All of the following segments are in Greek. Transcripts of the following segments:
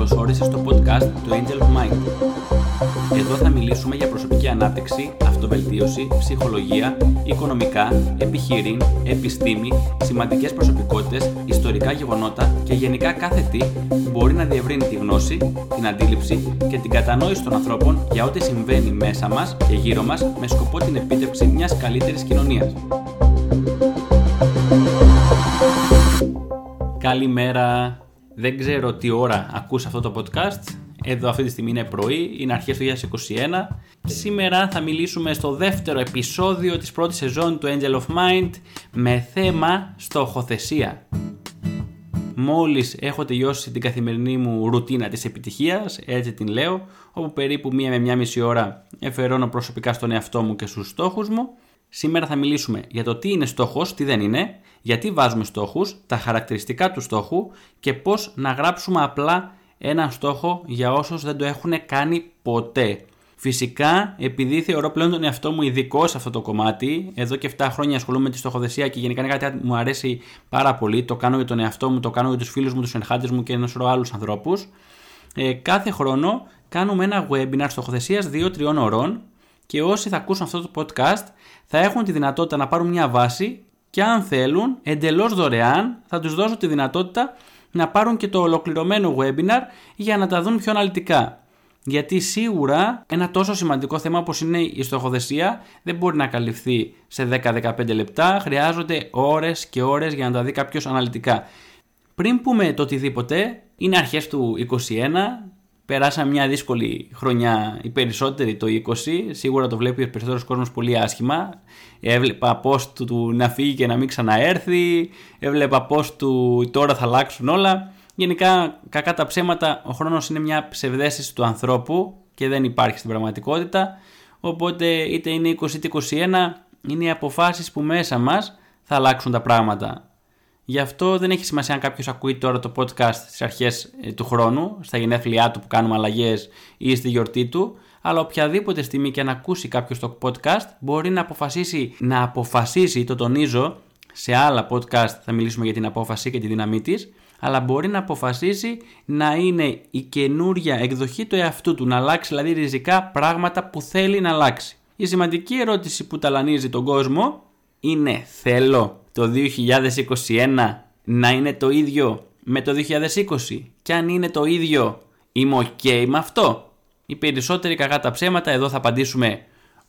Καλώ όρισε στο podcast του Angel of Mind. Εδώ θα μιλήσουμε για προσωπική ανάπτυξη, αυτοβελτίωση, ψυχολογία, οικονομικά, επιχειρήν, επιστήμη, σημαντικές προσωπικότητες, ιστορικά γεγονότα και γενικά κάθε τι που μπορεί να διευρύνει τη γνώση, την αντίληψη και την κατανόηση των ανθρώπων για ό,τι συμβαίνει μέσα μας και γύρω μας με σκοπό την επίτευξη μιας καλύτερης κοινωνίας. Καλημέρα. Δεν ξέρω τι ώρα ακούς αυτό το podcast. Εδώ αυτή τη στιγμή είναι πρωί, είναι αρχές του 2021. Σήμερα θα μιλήσουμε στο δεύτερο επεισόδιο της πρώτης σεζόν του Angel of Mind με θέμα στοχοθεσία. Μόλις έχω τελειώσει την καθημερινή μου ρουτίνα της επιτυχίας, έτσι την λέω, όπου περίπου μία με μία μισή ώρα εφερώνω προσωπικά στον εαυτό μου και στους στόχους μου. Σήμερα θα μιλήσουμε για το τι είναι στόχος, τι δεν είναι, γιατί βάζουμε στόχους, τα χαρακτηριστικά του στόχου και πώς να γράψουμε απλά ένα στόχο για όσους δεν το έχουν κάνει ποτέ. Φυσικά, επειδή θεωρώ πλέον τον εαυτό μου ειδικό σε αυτό το κομμάτι, εδώ και 7 χρόνια ασχολούμαι με τη στοχοθεσία και γενικά είναι κάτι που μου αρέσει πάρα πολύ. Το κάνω για τον εαυτό μου, το κάνω για τους φίλους μου, τους ενχάτε μου και ένα σωρό άλλους ανθρώπους. Ε, κάθε χρόνο κάνουμε ένα webinar στοχοθεσίας 2-3 ωρών και όσοι θα ακούσουν αυτό το podcast θα έχουν τη δυνατότητα να πάρουν μια βάση και αν θέλουν εντελώς δωρεάν θα τους δώσω τη δυνατότητα να πάρουν και το ολοκληρωμένο webinar για να τα δουν πιο αναλυτικά. Γιατί σίγουρα ένα τόσο σημαντικό θέμα όπως είναι η στοχοθεσία δεν μπορεί να καλυφθεί σε 10-15 λεπτά, χρειάζονται ώρες και ώρες για να τα δει κάποιος αναλυτικά. Πριν πούμε το οτιδήποτε, είναι αρχές του 21, Περάσαμε μια δύσκολη χρονιά, οι περισσότεροι το 20. Σίγουρα το βλέπει ο περισσότερος κόσμος πολύ άσχημα. Έβλεπα πώ του να φύγει και να μην ξαναέρθει. Έβλεπα πώ του τώρα θα αλλάξουν όλα. Γενικά, κακά τα ψέματα, ο χρόνος είναι μια ψευδέστηση του ανθρώπου και δεν υπάρχει στην πραγματικότητα. Οπότε, είτε είναι 20 είτε 21, είναι οι αποφάσεις που μέσα μας θα αλλάξουν τα πράγματα. Γι' αυτό δεν έχει σημασία αν κάποιος ακούει τώρα το podcast στις αρχές ε, του χρόνου, στα γενέθλιά του που κάνουμε αλλαγές ή στη γιορτή του. Αλλά οποιαδήποτε στιγμή και αν ακούσει κάποιος το podcast, μπορεί να αποφασίσει, να αποφασίσει, το τονίζω, σε άλλα podcast θα μιλήσουμε για την απόφαση και τη δύναμή της, αλλά μπορεί να αποφασίσει να είναι η καινούρια εκδοχή του εαυτού του, να αλλάξει δηλαδή ριζικά πράγματα που θέλει να αλλάξει. Η σημαντική ερώτηση που ταλανίζει τον κόσμο είναι θέλω το 2021 να είναι το ίδιο με το 2020 και αν είναι το ίδιο είμαι ok με αυτό. Οι περισσότεροι κακά τα ψέματα εδώ θα απαντήσουμε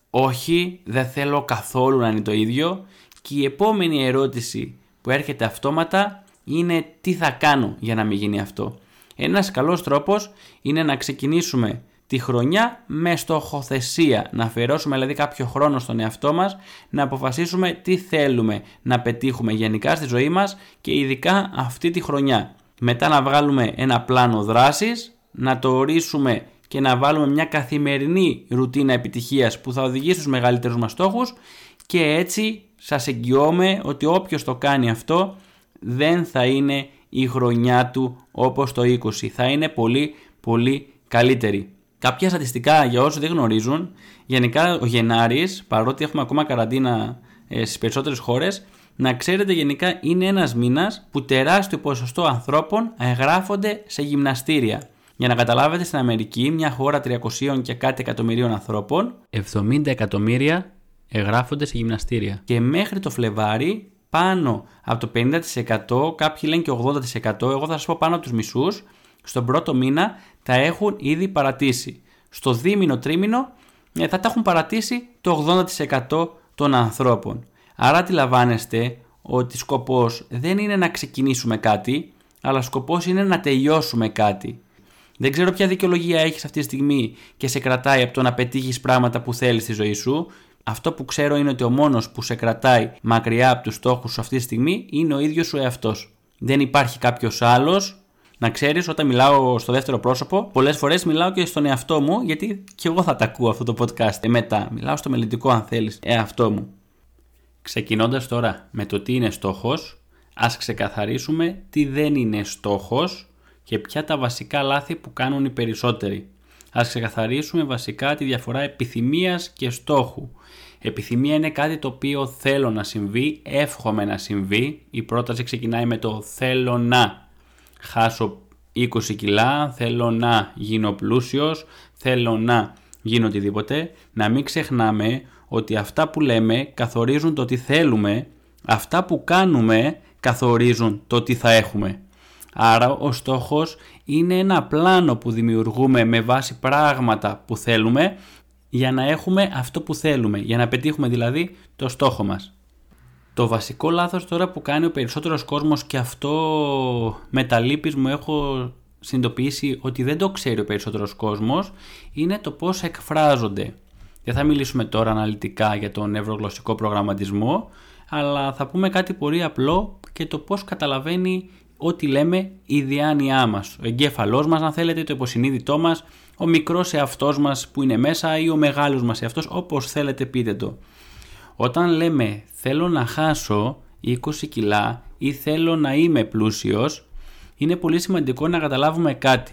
όχι δεν θέλω καθόλου να είναι το ίδιο και η επόμενη ερώτηση που έρχεται αυτόματα είναι τι θα κάνω για να μην γίνει αυτό; Ένας καλός τρόπος είναι να ξεκινήσουμε τη χρονιά με στοχοθεσία. Να αφιερώσουμε δηλαδή κάποιο χρόνο στον εαυτό μας, να αποφασίσουμε τι θέλουμε να πετύχουμε γενικά στη ζωή μας και ειδικά αυτή τη χρονιά. Μετά να βγάλουμε ένα πλάνο δράσης, να το ορίσουμε και να βάλουμε μια καθημερινή ρουτίνα επιτυχίας που θα οδηγήσει στους μεγαλύτερους μας στόχους και έτσι σας εγγυώμαι ότι όποιος το κάνει αυτό δεν θα είναι η χρονιά του όπως το 20. Θα είναι πολύ πολύ καλύτερη. Κάποια στατιστικά για όσους δεν γνωρίζουν, γενικά ο Γενάρης, παρότι έχουμε ακόμα καραντίνα ε, στις περισσότερες χώρες, να ξέρετε γενικά είναι ένας μήνας που τεράστιο ποσοστό ανθρώπων εγγράφονται σε γυμναστήρια. Για να καταλάβετε, στην Αμερική, μια χώρα 300 και κάτι εκατομμυρίων ανθρώπων, 70 εκατομμύρια εγγράφονται σε γυμναστήρια. Και μέχρι το Φλεβάρι, πάνω από το 50%, κάποιοι λένε και 80%, εγώ θα σας πω πάνω από τους μισούς, στον πρώτο μήνα τα έχουν ήδη παρατήσει. Στο δίμηνο τρίμηνο ε, θα τα έχουν παρατήσει το 80% των ανθρώπων. Άρα αντιλαμβάνεστε ότι σκοπός δεν είναι να ξεκινήσουμε κάτι, αλλά σκοπός είναι να τελειώσουμε κάτι. Δεν ξέρω ποια δικαιολογία έχεις αυτή τη στιγμή και σε κρατάει από το να πετύχεις πράγματα που θέλεις στη ζωή σου. Αυτό που ξέρω είναι ότι ο μόνος που σε κρατάει μακριά από τους στόχους σου αυτή τη στιγμή είναι ο ίδιος ο εαυτός. Δεν υπάρχει κάποιος άλλος να ξέρεις, όταν μιλάω στο δεύτερο πρόσωπο, πολλές φορές μιλάω και στον εαυτό μου, γιατί και εγώ θα τα ακούω αυτό το podcast μετά. Μιλάω στο μελλοντικό, αν θέλεις, εαυτό μου. Ξεκινώντας τώρα με το τι είναι στόχος, ας ξεκαθαρίσουμε τι δεν είναι στόχος και ποια τα βασικά λάθη που κάνουν οι περισσότεροι. Ας ξεκαθαρίσουμε βασικά τη διαφορά επιθυμίας και στόχου. Επιθυμία είναι κάτι το οποίο θέλω να συμβεί, εύχομαι να συμβεί. Η πρόταση ξεκινάει με το θέλω να χάσω 20 κιλά, θέλω να γίνω πλούσιος, θέλω να γίνω οτιδήποτε, να μην ξεχνάμε ότι αυτά που λέμε καθορίζουν το τι θέλουμε, αυτά που κάνουμε καθορίζουν το τι θα έχουμε. Άρα ο στόχος είναι ένα πλάνο που δημιουργούμε με βάση πράγματα που θέλουμε για να έχουμε αυτό που θέλουμε, για να πετύχουμε δηλαδή το στόχο μας. Το βασικό λάθος τώρα που κάνει ο περισσότερος κόσμος και αυτό με τα λύπης μου έχω συνειδητοποιήσει ότι δεν το ξέρει ο περισσότερος κόσμος είναι το πώς εκφράζονται. Δεν θα μιλήσουμε τώρα αναλυτικά για τον νευρογλωσσικό προγραμματισμό αλλά θα πούμε κάτι πολύ απλό και το πώς καταλαβαίνει ό,τι λέμε η διάνοιά μας. Ο εγκέφαλός μας αν θέλετε, το υποσυνείδητό μας, ο μικρός εαυτός μας που είναι μέσα ή ο μεγάλος μας εαυτός όπως θέλετε πείτε το. Όταν λέμε θέλω να χάσω 20 κιλά ή θέλω να είμαι πλούσιος, είναι πολύ σημαντικό να καταλάβουμε κάτι.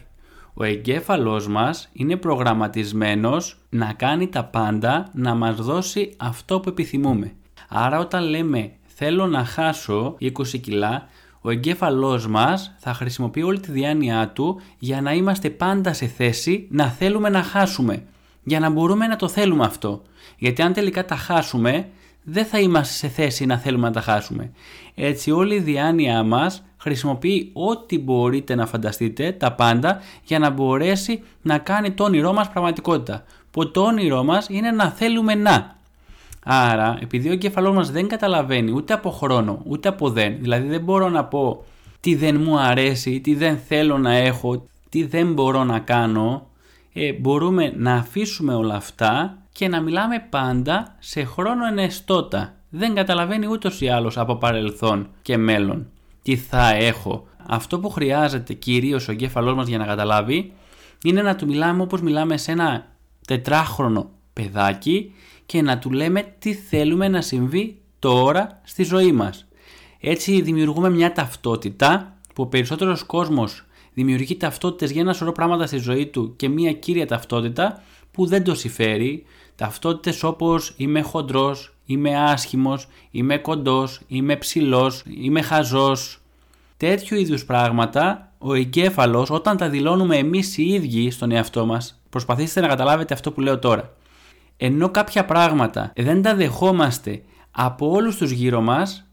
Ο εγκέφαλός μας είναι προγραμματισμένος να κάνει τα πάντα να μας δώσει αυτό που επιθυμούμε. Άρα όταν λέμε θέλω να χάσω 20 κιλά, ο εγκέφαλός μας θα χρησιμοποιεί όλη τη διάνοιά του για να είμαστε πάντα σε θέση να θέλουμε να χάσουμε. Για να μπορούμε να το θέλουμε αυτό. Γιατί αν τελικά τα χάσουμε, δεν θα είμαστε σε θέση να θέλουμε να τα χάσουμε. Έτσι όλη η διάνοιά μας χρησιμοποιεί ό,τι μπορείτε να φανταστείτε, τα πάντα, για να μπορέσει να κάνει το όνειρό μας πραγματικότητα. Που το όνειρό μας είναι να θέλουμε να. Άρα, επειδή ο εγκέφαλός μας δεν καταλαβαίνει ούτε από χρόνο, ούτε από δεν, δηλαδή δεν μπορώ να πω τι δεν μου αρέσει, τι δεν θέλω να έχω, τι δεν μπορώ να κάνω, ε, μπορούμε να αφήσουμε όλα αυτά και να μιλάμε πάντα σε χρόνο ενεστώτα. Δεν καταλαβαίνει ούτως ή άλλως από παρελθόν και μέλλον τι θα έχω. Αυτό που χρειάζεται κυρίως ο εγκέφαλός μας για να καταλάβει είναι να του μιλάμε όπως μιλάμε σε ένα τετράχρονο παιδάκι και να του λέμε τι θέλουμε να συμβεί τώρα στη ζωή μας. Έτσι δημιουργούμε μια ταυτότητα που ο περισσότερος κόσμος δημιουργεί ταυτότητες για ένα σωρό πράγματα στη ζωή του και μια κύρια ταυτότητα που δεν το συμφέρει. Ταυτότητες όπως είμαι χοντρός, είμαι άσχημος, είμαι κοντός, είμαι ψηλός, είμαι χαζός. Τέτοιου είδους πράγματα ο εγκέφαλος όταν τα δηλώνουμε εμείς οι ίδιοι στον εαυτό μας, προσπαθήστε να καταλάβετε αυτό που λέω τώρα ενώ κάποια πράγματα δεν τα δεχόμαστε από όλους τους γύρω μας,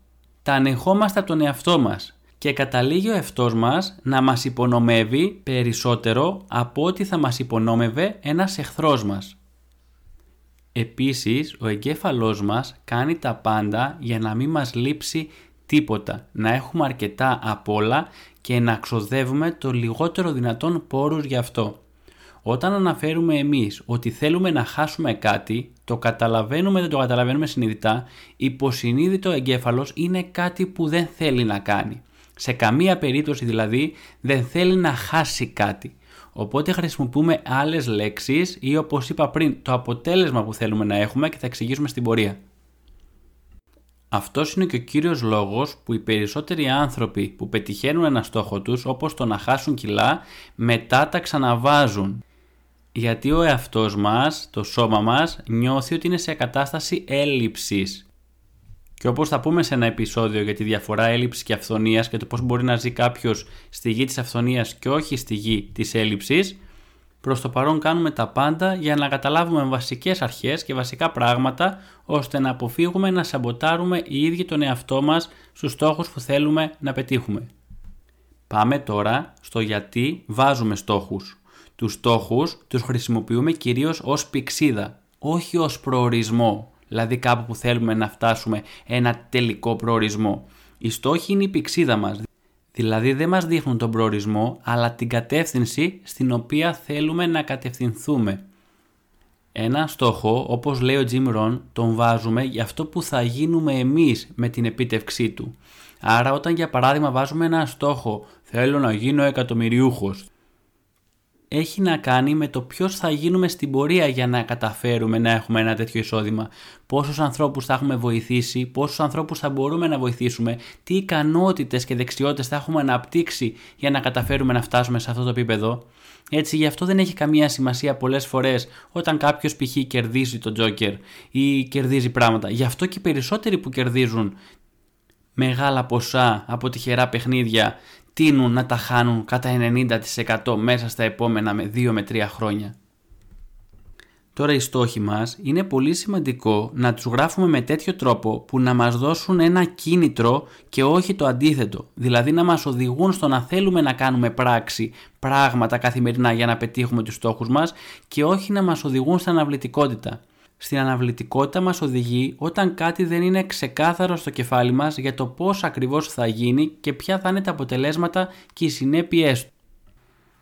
τα ανεχόμαστε από τον εαυτό μας και καταλήγει ο εαυτός μας να μας υπονομεύει περισσότερο από ό,τι θα μας υπονόμευε ένας εχθρός μας. Επίσης, ο εγκέφαλός μας κάνει τα πάντα για να μην μας λείψει τίποτα, να έχουμε αρκετά απ' όλα και να ξοδεύουμε το λιγότερο δυνατόν πόρους γι' αυτό. Όταν αναφέρουμε εμείς ότι θέλουμε να χάσουμε κάτι, το καταλαβαίνουμε δεν το καταλαβαίνουμε συνειδητά, υποσυνείδητο εγκέφαλος είναι κάτι που δεν θέλει να κάνει. Σε καμία περίπτωση δηλαδή δεν θέλει να χάσει κάτι. Οπότε χρησιμοποιούμε άλλες λέξεις ή όπως είπα πριν το αποτέλεσμα που θέλουμε να έχουμε και θα εξηγήσουμε στην πορεία. Αυτός είναι και ο κύριος λόγος που οι περισσότεροι άνθρωποι που πετυχαίνουν ένα στόχο τους όπως το να χάσουν κιλά μετά τα ξαναβάζουν γιατί ο εαυτός μας, το σώμα μας, νιώθει ότι είναι σε κατάσταση έλλειψης. Και όπως θα πούμε σε ένα επεισόδιο για τη διαφορά έλλειψης και αυθονίας και το πώς μπορεί να ζει κάποιος στη γη της αυθονίας και όχι στη γη της έλλειψης, προς το παρόν κάνουμε τα πάντα για να καταλάβουμε βασικές αρχές και βασικά πράγματα ώστε να αποφύγουμε να σαμποτάρουμε οι ίδιοι τον εαυτό μας στους στόχους που θέλουμε να πετύχουμε. Πάμε τώρα στο γιατί βάζουμε στόχους. Τους στόχους τους χρησιμοποιούμε κυρίως ως πηξίδα, όχι ως προορισμό, δηλαδή κάπου που θέλουμε να φτάσουμε ένα τελικό προορισμό. Οι στόχοι είναι η πηξίδα μας, δηλαδή δεν μας δείχνουν τον προορισμό, αλλά την κατεύθυνση στην οποία θέλουμε να κατευθυνθούμε. Ένα στόχο, όπως λέει ο Jim Rohn, τον βάζουμε για αυτό που θα γίνουμε εμείς με την επίτευξή του. Άρα όταν για παράδειγμα βάζουμε ένα στόχο, θέλω να γίνω εκατομμυριούχος, έχει να κάνει με το ποιος θα γίνουμε στην πορεία για να καταφέρουμε να έχουμε ένα τέτοιο εισόδημα. Πόσους ανθρώπους θα έχουμε βοηθήσει, πόσους ανθρώπους θα μπορούμε να βοηθήσουμε, τι ικανότητες και δεξιότητες θα έχουμε αναπτύξει για να καταφέρουμε να φτάσουμε σε αυτό το επίπεδο. Έτσι, γι' αυτό δεν έχει καμία σημασία πολλές φορές όταν κάποιος π.χ. κερδίζει τον Τζόκερ ή κερδίζει πράγματα. Γι' αυτό και οι περισσότεροι που κερδίζουν μεγάλα ποσά από τυχερά παιχνίδια τείνουν να τα χάνουν κατά 90% μέσα στα επόμενα με 2 με 3 χρόνια. Τώρα οι στόχοι μας είναι πολύ σημαντικό να τους γράφουμε με τέτοιο τρόπο που να μας δώσουν ένα κίνητρο και όχι το αντίθετο. Δηλαδή να μας οδηγούν στο να θέλουμε να κάνουμε πράξη, πράγματα καθημερινά για να πετύχουμε τους στόχους μας και όχι να μας οδηγούν στην αναβλητικότητα. Στην αναβλητικότητα μας οδηγεί όταν κάτι δεν είναι ξεκάθαρο στο κεφάλι μας για το πώς ακριβώς θα γίνει και ποια θα είναι τα αποτελέσματα και οι συνέπειές του.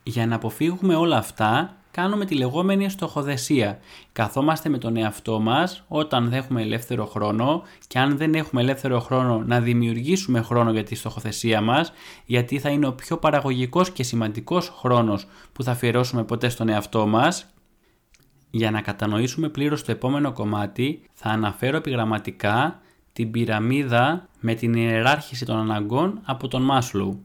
Για να αποφύγουμε όλα αυτά, κάνουμε τη λεγόμενη στοχοθεσία. Καθόμαστε με τον εαυτό μας όταν δεν έχουμε ελεύθερο χρόνο και αν δεν έχουμε ελεύθερο χρόνο να δημιουργήσουμε χρόνο για τη στοχοθεσία μας γιατί θα είναι ο πιο παραγωγικός και σημαντικός χρόνος που θα αφιερώσουμε ποτέ στον εαυτό μας για να κατανοήσουμε πλήρως το επόμενο κομμάτι θα αναφέρω επιγραμματικά την πυραμίδα με την ιεράρχηση των αναγκών από τον Μάσλου.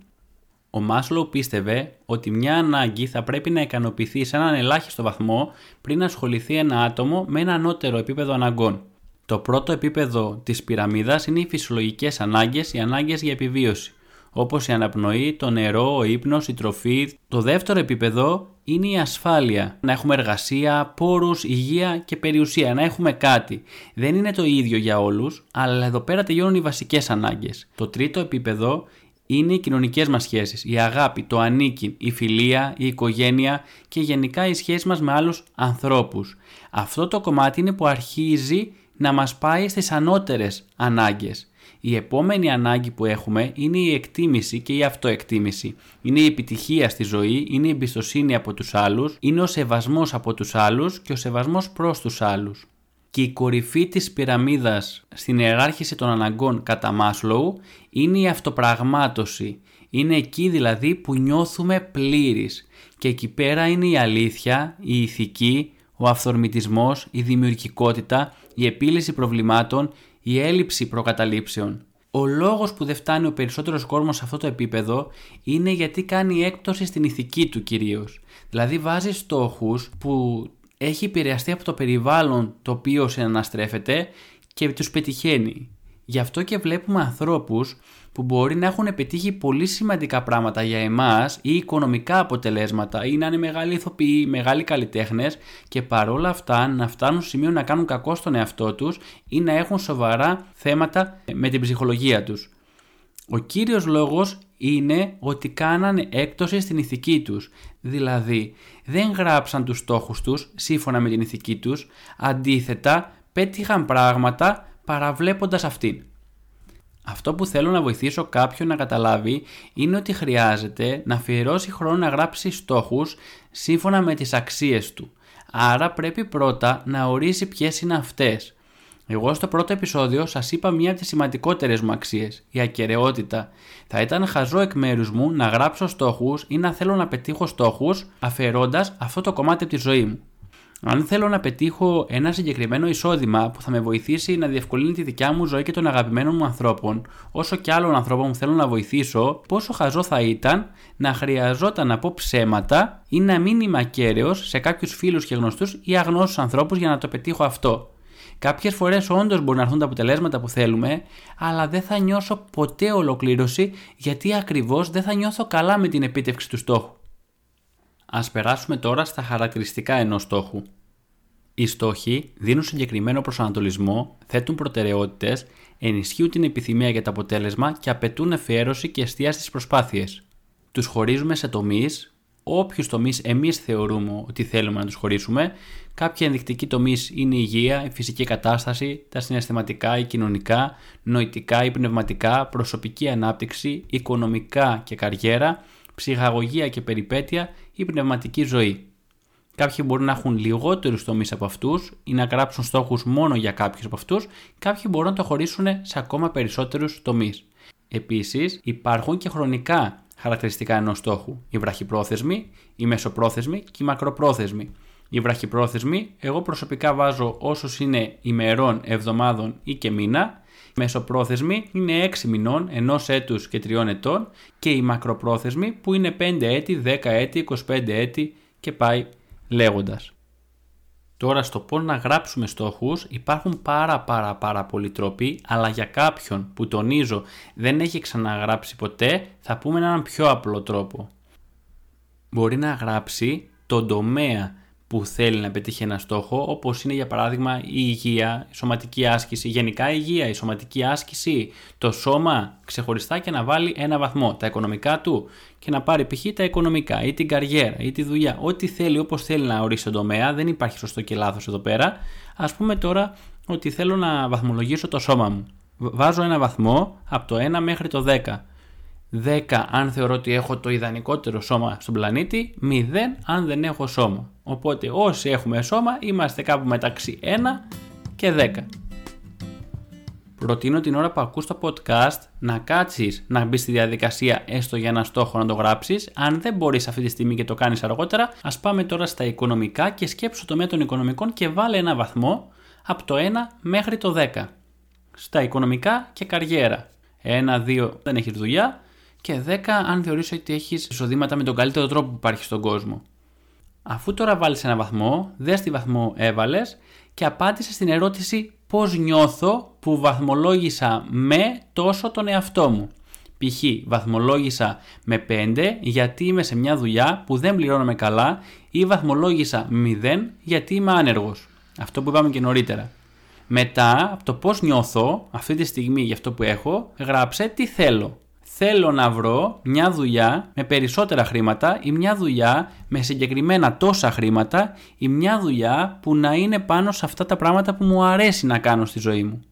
Ο Μάσλο πίστευε ότι μια ανάγκη θα πρέπει να ικανοποιηθεί σε έναν ελάχιστο βαθμό πριν ασχοληθεί ένα άτομο με ένα ανώτερο επίπεδο αναγκών. Το πρώτο επίπεδο της πυραμίδας είναι οι φυσιολογικές ανάγκες, οι ανάγκες για επιβίωση, όπως η αναπνοή, το νερό, ο ύπνος, η τροφή. Το δεύτερο επίπεδο είναι η ασφάλεια. Να έχουμε εργασία, πόρους, υγεία και περιουσία, να έχουμε κάτι. Δεν είναι το ίδιο για όλους, αλλά εδώ πέρα τελειώνουν οι βασικές ανάγκες. Το τρίτο επίπεδο είναι οι κοινωνικές μας σχέσεις, η αγάπη, το ανήκει, η φιλία, η οικογένεια και γενικά η σχέση μας με άλλους ανθρώπους. Αυτό το κομμάτι είναι που αρχίζει να μας πάει στις ανώτερες ανάγκες. Η επόμενη ανάγκη που έχουμε είναι η εκτίμηση και η αυτοεκτίμηση. Είναι η επιτυχία στη ζωή, είναι η εμπιστοσύνη από τους άλλους, είναι ο σεβασμός από τους άλλους και ο σεβασμός προς τους άλλους και η κορυφή της πυραμίδας στην ιεράρχηση των αναγκών κατά Μάσλοου είναι η αυτοπραγμάτωση. Είναι εκεί δηλαδή που νιώθουμε πλήρης και εκεί πέρα είναι η αλήθεια, η ηθική, ο αυθορμητισμός, η δημιουργικότητα, η επίλυση προβλημάτων, η έλλειψη προκαταλήψεων. Ο λόγος που δεν φτάνει ο περισσότερος κόσμος σε αυτό το επίπεδο είναι γιατί κάνει έκπτωση στην ηθική του κυρίως. Δηλαδή βάζει στόχους που έχει επηρεαστεί από το περιβάλλον το οποίο συναναστρέφεται και τους πετυχαίνει. Γι' αυτό και βλέπουμε ανθρώπους που μπορεί να έχουν πετύχει πολύ σημαντικά πράγματα για εμάς ή οικονομικά αποτελέσματα ή να είναι μεγάλοι ηθοποιοί, μεγάλοι καλλιτέχνες και παρόλα αυτά να φτάνουν στο σημείο να κάνουν κακό στον εαυτό τους ή να έχουν σοβαρά θέματα με την ψυχολογία τους. Ο κύριος λόγος είναι ότι κάνανε έκπτωση στην ηθική τους. Δηλαδή, δεν γράψαν τους στόχους τους σύμφωνα με την ηθική τους, αντίθετα πέτυχαν πράγματα παραβλέποντας αυτήν. Αυτό που θέλω να βοηθήσω κάποιον να καταλάβει είναι ότι χρειάζεται να αφιερώσει χρόνο να γράψει στόχους σύμφωνα με τις αξίες του. Άρα πρέπει πρώτα να ορίσει ποιες είναι αυτές. Εγώ στο πρώτο επεισόδιο σας είπα μία από τις σημαντικότερες μου αξίες, η ακαιρεότητα. Θα ήταν χαζό εκ μέρους μου να γράψω στόχους ή να θέλω να πετύχω στόχους αφαιρώντας αυτό το κομμάτι από τη ζωή μου. Αν θέλω να πετύχω ένα συγκεκριμένο εισόδημα που θα με βοηθήσει να διευκολύνει τη δικιά μου ζωή και των αγαπημένων μου ανθρώπων, όσο και άλλων ανθρώπων που θέλω να βοηθήσω, πόσο χαζό θα ήταν να χρειαζόταν να πω ψέματα ή να μην είμαι ακέραιος σε κάποιους φίλους και γνωστούς ή αγνώστους ανθρώπους για να το πετύχω αυτό. Κάποιες φορές όντως μπορεί να έρθουν τα αποτελέσματα που θέλουμε, αλλά δεν θα νιώσω ποτέ ολοκλήρωση γιατί ακριβώς δεν θα νιώθω καλά με την επίτευξη του στόχου. Α περάσουμε τώρα στα χαρακτηριστικά ενός στόχου. Οι στόχοι δίνουν συγκεκριμένο προσανατολισμό, θέτουν προτεραιότητες, ενισχύουν την επιθυμία για το αποτέλεσμα και απαιτούν εφιέρωση και εστίαση στις προσπάθειες. Τους χωρίζουμε σε τομείς, όποιους τομείς εμείς θεωρούμε ότι θέλουμε να τους χωρίσουμε, Κάποιοι ενδεικτικοί τομείς είναι η υγεία, η φυσική κατάσταση, τα συναισθηματικά, η κοινωνικά, νοητικά ή πνευματικά, προσωπική ανάπτυξη, οικονομικά και καριέρα, ψυχαγωγία και περιπέτεια ή πνευματική ζωή. Κάποιοι μπορούν να έχουν λιγότερους τομείς από αυτούς ή να γράψουν στόχους μόνο για κάποιους από αυτούς, κάποιοι μπορούν να το χωρίσουν σε ακόμα περισσότερους τομείς. Επίσης, υπάρχουν και χρονικά χαρακτηριστικά ενός στόχου: η βραχυπρόθεσμη, η μεσοπρόθεσμη και η μακροπρόθεσμη. Η βραχυπρόθεσμη, εγώ προσωπικά βάζω όσους είναι ημερών, εβδομάδων ή και μήνα. Η μεσοπρόθεσμη είναι 6 μηνών, 1 έτους και 3 ετών και η μακροπρόθεσμη που είναι 5 έτη, 10 έτη, 25 έτη και πάει λέγοντας. Τώρα στο πώς να γράψουμε στόχους υπάρχουν πάρα πάρα πάρα πολλοί τρόποι, αλλά για κάποιον που τονίζω δεν έχει ξαναγράψει ποτέ, θα πούμε έναν πιο απλό τρόπο. Μπορεί να γράψει τον τομέα που θέλει να πετύχει ένα στόχο, όπως είναι για παράδειγμα η υγεία, η σωματική άσκηση, γενικά η υγεία, η σωματική άσκηση, το σώμα ξεχωριστά και να βάλει ένα βαθμό, τα οικονομικά του και να πάρει π.χ. τα οικονομικά ή την καριέρα ή τη δουλειά. Ό,τι θέλει, όπως θέλει να ορίσει τον τομέα, δεν υπάρχει σωστό και λάθος εδώ πέρα. Α πούμε τώρα ότι θέλω να βαθμολογήσω το σώμα μου. Βάζω ένα βαθμό από το 1 μέχρι το 10. 10 αν θεωρώ ότι έχω το ιδανικότερο σώμα στον πλανήτη, 0 αν δεν έχω σώμα. Οπότε όσοι έχουμε σώμα είμαστε κάπου μεταξύ 1 και 10. Προτείνω την ώρα που ακούς το podcast να κάτσεις να μπεις στη διαδικασία έστω για ένα στόχο να το γράψεις. Αν δεν μπορείς αυτή τη στιγμή και το κάνεις αργότερα, ας πάμε τώρα στα οικονομικά και σκέψου το με των οικονομικών και βάλε ένα βαθμό από το 1 μέχρι το 10. Στα οικονομικά και καριέρα. 1, 2 δεν έχει δουλειά, και 10 αν θεωρείς ότι έχεις εισοδήματα με τον καλύτερο τρόπο που υπάρχει στον κόσμο. Αφού τώρα βάλεις ένα βαθμό, δες τι βαθμό έβαλες και απάντησες στην ερώτηση πώς νιώθω που βαθμολόγησα με τόσο τον εαυτό μου. Π.χ. βαθμολόγησα με 5 γιατί είμαι σε μια δουλειά που δεν πληρώνομαι καλά ή βαθμολόγησα 0 γιατί είμαι άνεργος. Αυτό που είπαμε και νωρίτερα. Μετά από το πώς νιώθω αυτή τη στιγμή για αυτό που έχω, γράψε τι θέλω θέλω να βρω μια δουλειά με περισσότερα χρήματα ή μια δουλειά με συγκεκριμένα τόσα χρήματα ή μια δουλειά που να είναι πάνω σε αυτά τα πράγματα που μου αρέσει να κάνω στη ζωή μου.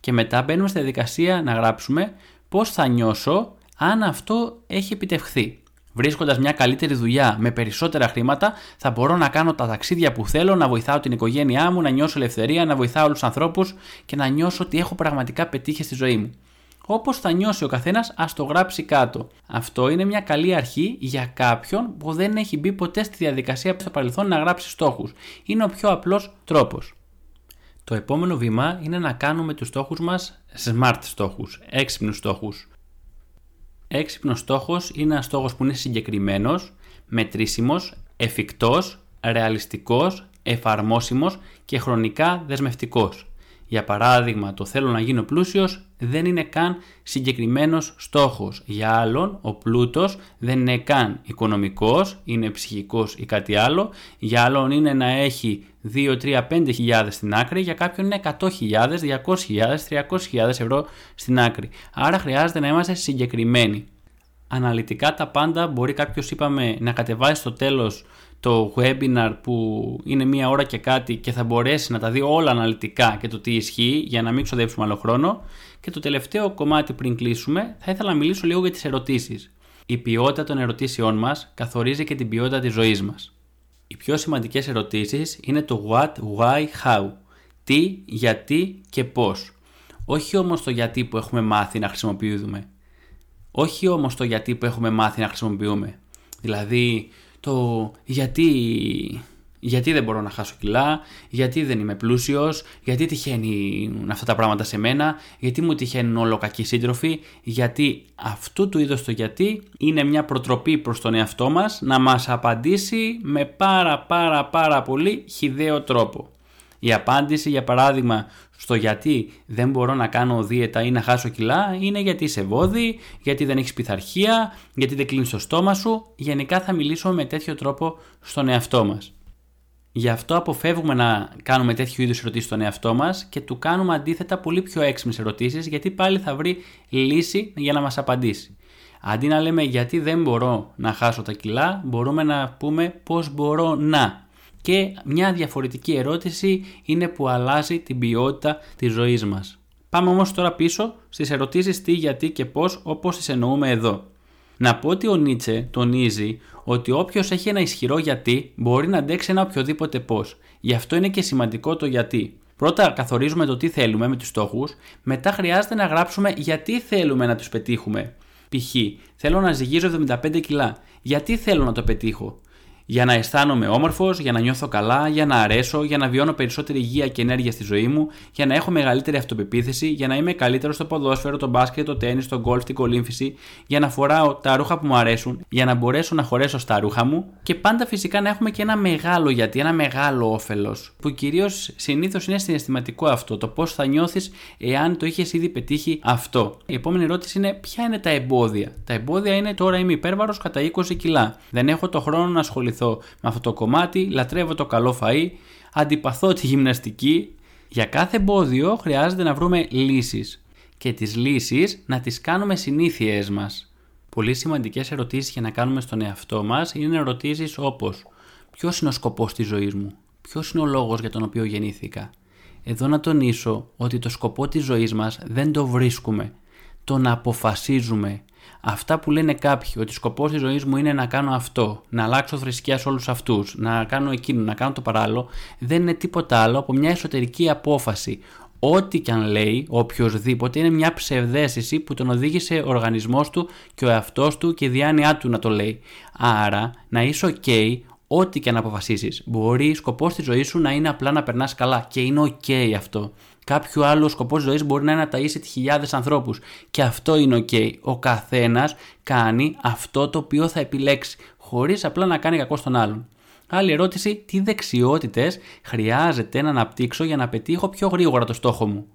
Και μετά μπαίνουμε στη διαδικασία να γράψουμε πώς θα νιώσω αν αυτό έχει επιτευχθεί. Βρίσκοντας μια καλύτερη δουλειά με περισσότερα χρήματα, θα μπορώ να κάνω τα ταξίδια που θέλω, να βοηθάω την οικογένειά μου, να νιώσω ελευθερία, να βοηθάω όλους τους ανθρώπους και να νιώσω ότι έχω πραγματικά πετύχει στη ζωή μου. Όπως θα νιώσει ο καθένας, ας το γράψει κάτω. Αυτό είναι μια καλή αρχή για κάποιον που δεν έχει μπει ποτέ στη διαδικασία στο παρελθόν να γράψει στόχους. Είναι ο πιο απλός τρόπος. Το επόμενο βήμα είναι να κάνουμε τους στόχους μας smart στόχους, έξυπνους στόχους. Έξυπνος στόχος είναι ένας στόχος που είναι συγκεκριμένος, μετρήσιμος, εφικτός, ρεαλιστικός, εφαρμόσιμος και χρονικά δεσμευτικός. Για παράδειγμα, το θέλω να γίνω πλούσιος δεν είναι καν συγκεκριμένος στόχος. Για άλλον, ο πλούτος δεν είναι καν οικονομικός, είναι ψυχικός ή κάτι άλλο. Για άλλον είναι να έχει 2, 3, 5 χιλιάδες στην άκρη, για κάποιον είναι 100 χιλιάδες, 200 χιλιάδες, 300 χιλιάδες ευρώ στην άκρη. Άρα χρειάζεται να είμαστε συγκεκριμένοι. Αναλυτικά τα πάντα μπορεί κάποιος είπαμε να κατεβάσει στο τέλος το webinar που είναι μία ώρα και κάτι και θα μπορέσει να τα δει όλα αναλυτικά και το τι ισχύει για να μην ξοδέψουμε άλλο χρόνο. Και το τελευταίο κομμάτι πριν κλείσουμε θα ήθελα να μιλήσω λίγο για τις ερωτήσεις. Η ποιότητα των ερωτήσεών μας καθορίζει και την ποιότητα της ζωής μας. Οι πιο σημαντικές ερωτήσεις είναι το what, why, how. Τι, γιατί και πώς. Όχι όμως το γιατί που έχουμε μάθει να χρησιμοποιούμε. Όχι όμως το γιατί που έχουμε μάθει να χρησιμοποιούμε. Δηλαδή, το γιατί, γιατί δεν μπορώ να χάσω κιλά, γιατί δεν είμαι πλούσιος, γιατί τυχαίνουν αυτά τα πράγματα σε μένα, γιατί μου τυχαίνουν όλο κακοί σύντροφοι, γιατί αυτού του είδους το γιατί είναι μια προτροπή προς τον εαυτό μας να μας απαντήσει με πάρα πάρα πάρα πολύ χιδαίο τρόπο. Η απάντηση για παράδειγμα στο γιατί δεν μπορώ να κάνω δίαιτα ή να χάσω κιλά είναι γιατί είσαι βόδι, γιατί δεν έχεις πειθαρχία, γιατί δεν κλείνεις το στόμα σου. Γενικά θα μιλήσω με τέτοιο τρόπο στον εαυτό μας. Γι' αυτό αποφεύγουμε να κάνουμε τέτοιου είδους ερωτήσεις στον εαυτό μας και του κάνουμε αντίθετα πολύ πιο έξυπνες ερωτήσεις, γιατί πάλι θα βρει λύση για να μας απαντήσει. Αντί να λέμε γιατί δεν μπορώ να χάσω τα κιλά, μπορούμε να πούμε πώς μπορώ να και μια διαφορετική ερώτηση είναι που αλλάζει την ποιότητα της ζωής μας. Πάμε όμως τώρα πίσω στις ερωτήσεις τι, γιατί και πώς όπως τις εννοούμε εδώ. Να πω ότι ο Νίτσε τονίζει ότι όποιος έχει ένα ισχυρό γιατί μπορεί να αντέξει ένα οποιοδήποτε πώς. Γι' αυτό είναι και σημαντικό το γιατί. Πρώτα καθορίζουμε το τι θέλουμε με τους στόχους, μετά χρειάζεται να γράψουμε γιατί θέλουμε να τους πετύχουμε. Π.χ. θέλω να ζυγίζω 75 κιλά. Γιατί θέλω να το πετύχω; Για να αισθάνομαι όμορφος, για να νιώθω καλά, για να αρέσω, για να βιώνω περισσότερη υγεία και ενέργεια στη ζωή μου, για να έχω μεγαλύτερη αυτοπεποίθηση, για να είμαι καλύτερος στο ποδόσφαιρο, το μπάσκετ, το τέννη, το γκολφ, την κολύμφηση, για να φοράω τα ρούχα που μου αρέσουν, για να μπορέσω να χωρέσω στα ρούχα μου και πάντα φυσικά να έχουμε και ένα μεγάλο γιατί, ένα μεγάλο όφελος, που κυρίως συνήθως είναι συναισθηματικό αυτό, το πώς θα νιώθεις εάν το είχες ήδη πετύχει αυτό. Η επόμενη ερώτηση είναι ποια είναι τα εμπόδια; Τα εμπόδια είναι τώρα είμαι υπέρβαρος κατά 20 κιλά. Δεν έχω το χρόνο να ασχοληθώ με αυτό το κομμάτι, λατρεύω το καλό φαΐ, αντιπαθώ τη γυμναστική. Για κάθε εμπόδιο χρειάζεται να βρούμε λύσεις και τις λύσεις να τις κάνουμε συνήθειές μας. Πολύ σημαντικές ερωτήσεις για να κάνουμε στον εαυτό μας είναι ερωτήσεις όπως Ποιος είναι ο σκοπός της ζωής μου, Ποιος είναι ο λόγος για τον οποίο γεννήθηκα; Εδώ να τονίσω ότι το σκοπό της ζωής μας δεν το βρίσκουμε, το να αποφασίζουμε Αυτά που λένε κάποιοι ότι σκοπός της ζωής μου είναι να κάνω αυτό, να αλλάξω θρησκεία σε όλους αυτούς, να κάνω εκείνο, να κάνω το παράλληλο, δεν είναι τίποτα άλλο από μια εσωτερική απόφαση. Ό,τι και αν λέει οποιοδήποτε είναι μια ψευδέστηση που τον οδήγησε ο οργανισμός του και ο εαυτός του και η διάνοιά του να το λέει. Άρα να είσαι ok ό,τι και αν αποφασίσεις. Μπορεί σκοπός της ζωής σου να είναι απλά να περνάς καλά και είναι ok αυτό. Κάποιο άλλο σκοπός ζωής μπορεί να είναι να ταΐσει χιλιάδες ανθρώπους. Και αυτό είναι OK. Ο καθένας κάνει αυτό το οποίο θα επιλέξει, χωρίς απλά να κάνει κακό στον άλλον. Άλλη ερώτηση, τι δεξιότητες χρειάζεται να αναπτύξω για να πετύχω πιο γρήγορα το στόχο μου;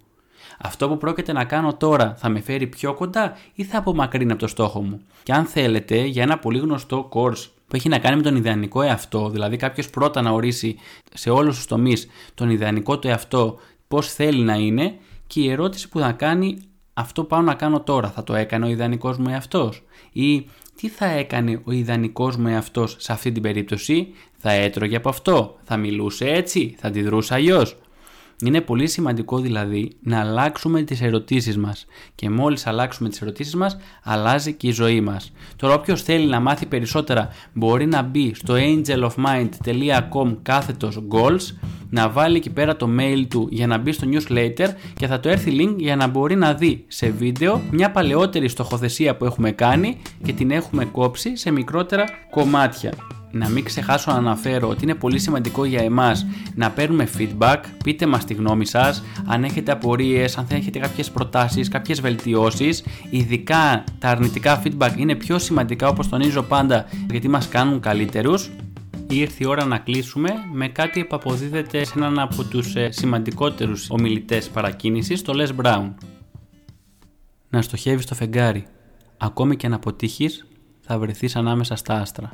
Αυτό που πρόκειται να κάνω τώρα θα με φέρει πιο κοντά ή θα απομακρύνει από το στόχο μου; Και αν θέλετε, για ένα πολύ γνωστό course που έχει να κάνει με τον ιδανικό εαυτό, δηλαδή κάποιος πρώτα να ορίσει σε όλους τους τομείς τον ιδανικό του εαυτό πώς θέλει να είναι και η ερώτηση που θα κάνει αυτό πάω να κάνω τώρα, θα το έκανε ο ιδανικός μου εαυτός ή τι θα έκανε ο ιδανικός μου εαυτός σε αυτή την περίπτωση, θα έτρωγε από αυτό, θα μιλούσε έτσι, θα αντιδρούσε αλλιώς. Είναι πολύ σημαντικό δηλαδή να αλλάξουμε τις ερωτήσεις μας και μόλις αλλάξουμε τις ερωτήσεις μας αλλάζει και η ζωή μας. Τώρα όποιος θέλει να μάθει περισσότερα μπορεί να μπει στο angelofmind.com κάθετος goals να βάλει εκεί πέρα το mail του για να μπει στο newsletter και θα το έρθει link για να μπορεί να δει σε βίντεο μια παλαιότερη στοχοθεσία που έχουμε κάνει και την έχουμε κόψει σε μικρότερα κομμάτια. Να μην ξεχάσω να αναφέρω ότι είναι πολύ σημαντικό για εμάς να παίρνουμε feedback, πείτε μας τη γνώμη σας, αν έχετε απορίες, αν έχετε κάποιες προτάσεις, κάποιες βελτιώσεις, ειδικά τα αρνητικά feedback είναι πιο σημαντικά όπως τονίζω πάντα γιατί μας κάνουν καλύτερους. Ήρθε η ώρα να κλείσουμε με κάτι που αποδίδεται σε έναν από τους ε, σημαντικότερους ομιλητές παρακίνησης, το Les Brown. Να στοχεύεις το φεγγάρι. Ακόμη και αν αποτύχεις, θα βρεθείς ανάμεσα στα άστρα.